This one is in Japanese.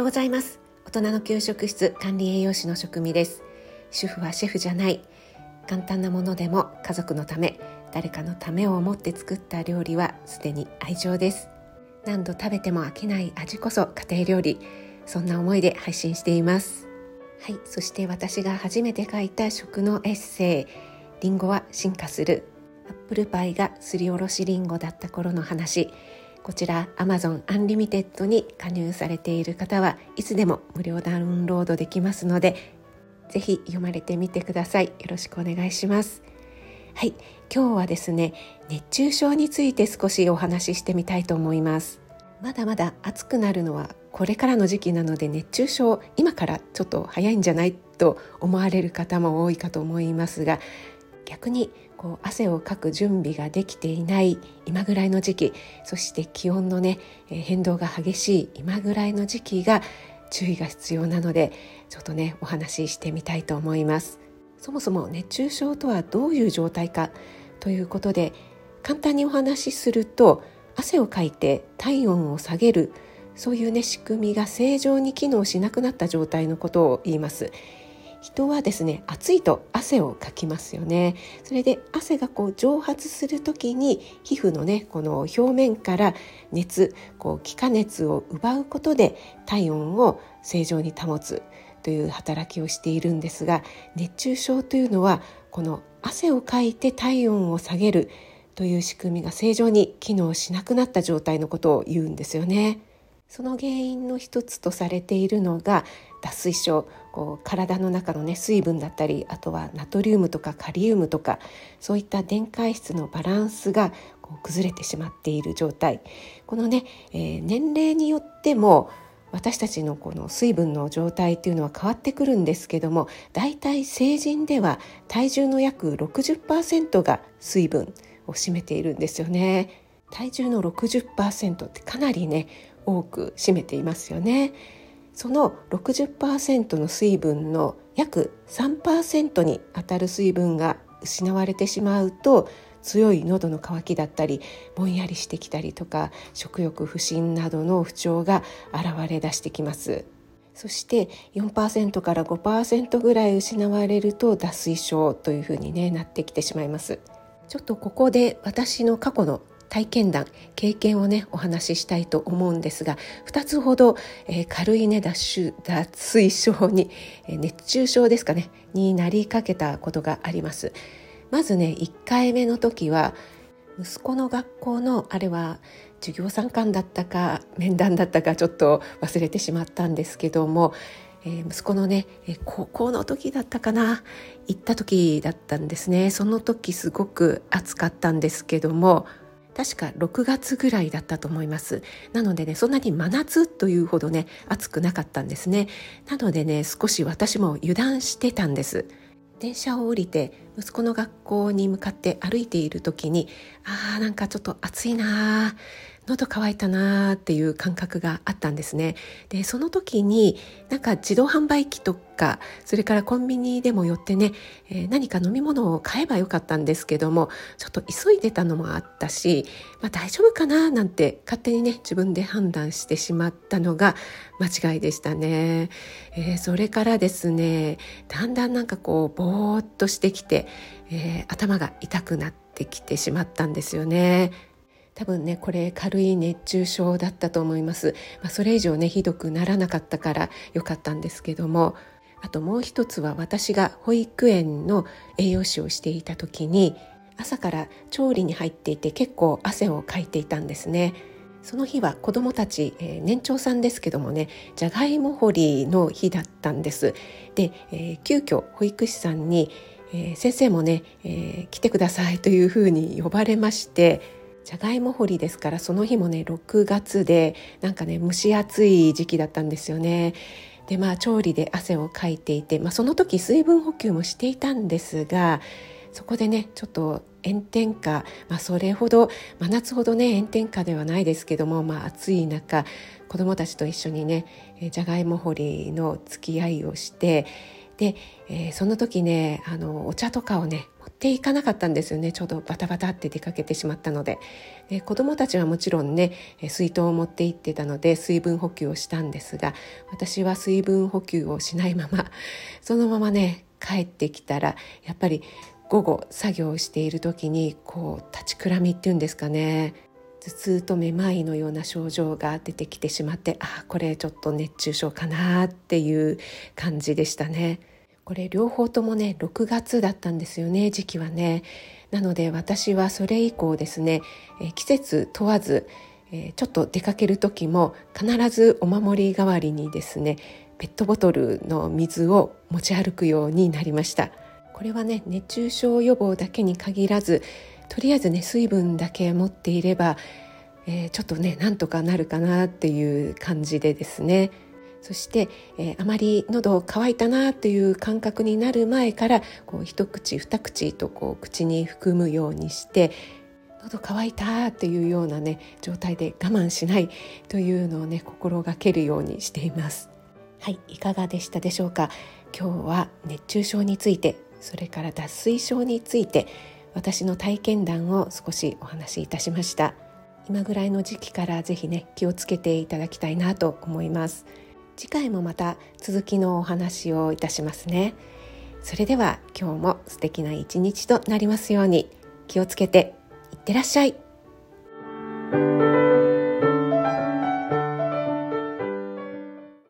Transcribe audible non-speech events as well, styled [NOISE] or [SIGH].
ようございます。大人の給食室管理栄養士の職味です。主婦はシェフじゃない。簡単なものでも家族のため誰かのためを思って作った料理はすでに愛情です。何度食べても飽きない味こそ家庭料理。そんな思いで配信しています。はいそして私が初めて書いた食のエッセイ。リンゴは進化する。アップルパイがすりおろしリンゴだった頃の話。こちら Amazon Unlimited に加入されている方はいつでも無料ダウンロードできますのでぜひ読まれてみてください。よろしくお願いします。はい。今日はですね熱中症について少しお話ししてみたいと思います。まだまだ暑くなるのはこれからの時期なので熱中症今からちょっと早いんじゃないと思われる方も多いかと思いますが逆にこう汗をかく準備ができていない今ぐらいの時期そして気温のね変動が激しい今ぐらいの時期が注意が必要なのでちょっとねお話ししてみたいと思います。そもそも熱中症とはどういう状態かということで簡単にお話しすると汗をかいて体温を下げるそういうね仕組みが正常に機能しなくなった状態のことを言います。人はですね暑いと汗をかきますよねそれで汗がこう蒸発する時に皮膚のねこの表面から熱こう気化熱を奪うことで体温を正常に保つという働きをしているんですが熱中症というのはこの汗をかいて体温を下げるという仕組みが正常に機能しなくなった状態のことを言うんですよね。その原因の一つとされているのが脱水症こう体の中の、ね、水分だったりあとはナトリウムとかカリウムとかそういった電解質のバランスがこう崩れてしまっている状態このね、えー、年齢によっても私たちのこの水分の状態っていうのは変わってくるんですけどもだいたい成人では体重の約60%が水分を占めているんですよね。体重の60%ってかなりね多く占めていますよね。その60%の水分の約3%にあたる水分が失われてしまうと強い喉の渇きだったりぼんやりしてきたりとか食欲不振などの不調が現れ出してきますそして4%から5%ぐらい失われると脱水症というふうに、ね、なってきてしまいますちょっとここで私の過去の体験談経験をねお話ししたいと思うんですが2つほど、えー、軽いね脱脱水症に、えー、熱中症ですかねになりかけたことがあります。まずね1回目の時は息子の学校のあれは授業参観だったか面談だったかちょっと忘れてしまったんですけども、えー、息子のね、えー、高校の時だったかな行った時だったんですね。その時すごく暑かったんですけども確か6月ぐらいだったと思います。なのでねそんなに真夏というほどね暑くなかったんですね。なのでね少し私も油断してたんです。電車を降りて息子の学校に向かって歩いている時にあーなんかちょっと暑いな喉乾いたなーっていう感覚があったんですね。でその時になんか自動販売機とかそれからコンビニでも寄ってね、えー、何か飲み物を買えばよかったんですけどもちょっと急いでたのもあったし、まあ、大丈夫かななんて勝手にね自分で判断してしまったのが間違いでしたね、えー、それからですねだんだんなんかこうぼーっとしてきて、えー、頭が痛くなってきてしまったんですよね。多分ねこれ軽い熱中症だったと思います、まあ、それ以上ねひどくならなかったからよかったんですけども。あともう一つは私が保育園の栄養士をしていた時に朝から調理に入っていて結構汗をかいていたんですね。その日は子どもたち、えー、年長さんですけどもねじゃがいも掘りの日だったんです。で、えー、急遽保育士さんに、えー、先生もね、え来てくださいというふうに呼ばれましてじゃがいも掘りですからその日もね6月でなんかね蒸し暑い時期だったんですよね。でまあ調理で汗をかいていて、まあ、その時水分補給もしていたんですがそこでねちょっと炎天下、まあ、それほど真夏ほどね炎天下ではないですけども、まあ、暑い中子どもたちと一緒にねじゃがいも掘りの付き合いをしてで、えー、その時ねあのお茶とかをね持っていかなかったんですよね。ちょうどバタバタって出かけてしまったので。で子どもたちはもちろんね水筒を持って行ってたので水分補給をしたんですが私は水分補給をしないまま [LAUGHS] そのままね帰ってきたらやっぱり午後作業している時にこう立ちくらみっていうんですかね。頭痛とめまいのような症状が出てきてしまってああこれちょっと熱中症かなっていう感じでしたね。これ両方ともね6月だったんですよね時期はね。なので私はそれ以降ですね、え季節問わず、えちょっと出かける時も必ずお守り代わりにですねペットボトルの水を持ち歩くようになりました。これはね熱中症予防だけに限らずとりあえずね水分だけ持っていれば、えー、ちょっとねなんとかなるかなっていう感じでですねそして、えー、あまり喉乾いたなという感覚になる前からこう一口二口とこう口に含むようにして喉乾いたっていうようなね状態で我慢しないというのをね心がけるようにしています。はい、いかがでしたでしょうか？今日は熱中症について、それから脱水症について私の体験談を少しお話しいたしました今ぐらいの時期からぜひね気をつけていただきたいなと思います次回もまた続きのお話をいたしますね。それでは今日も素敵な一日となりますように。気をつけて。いってらっしゃい。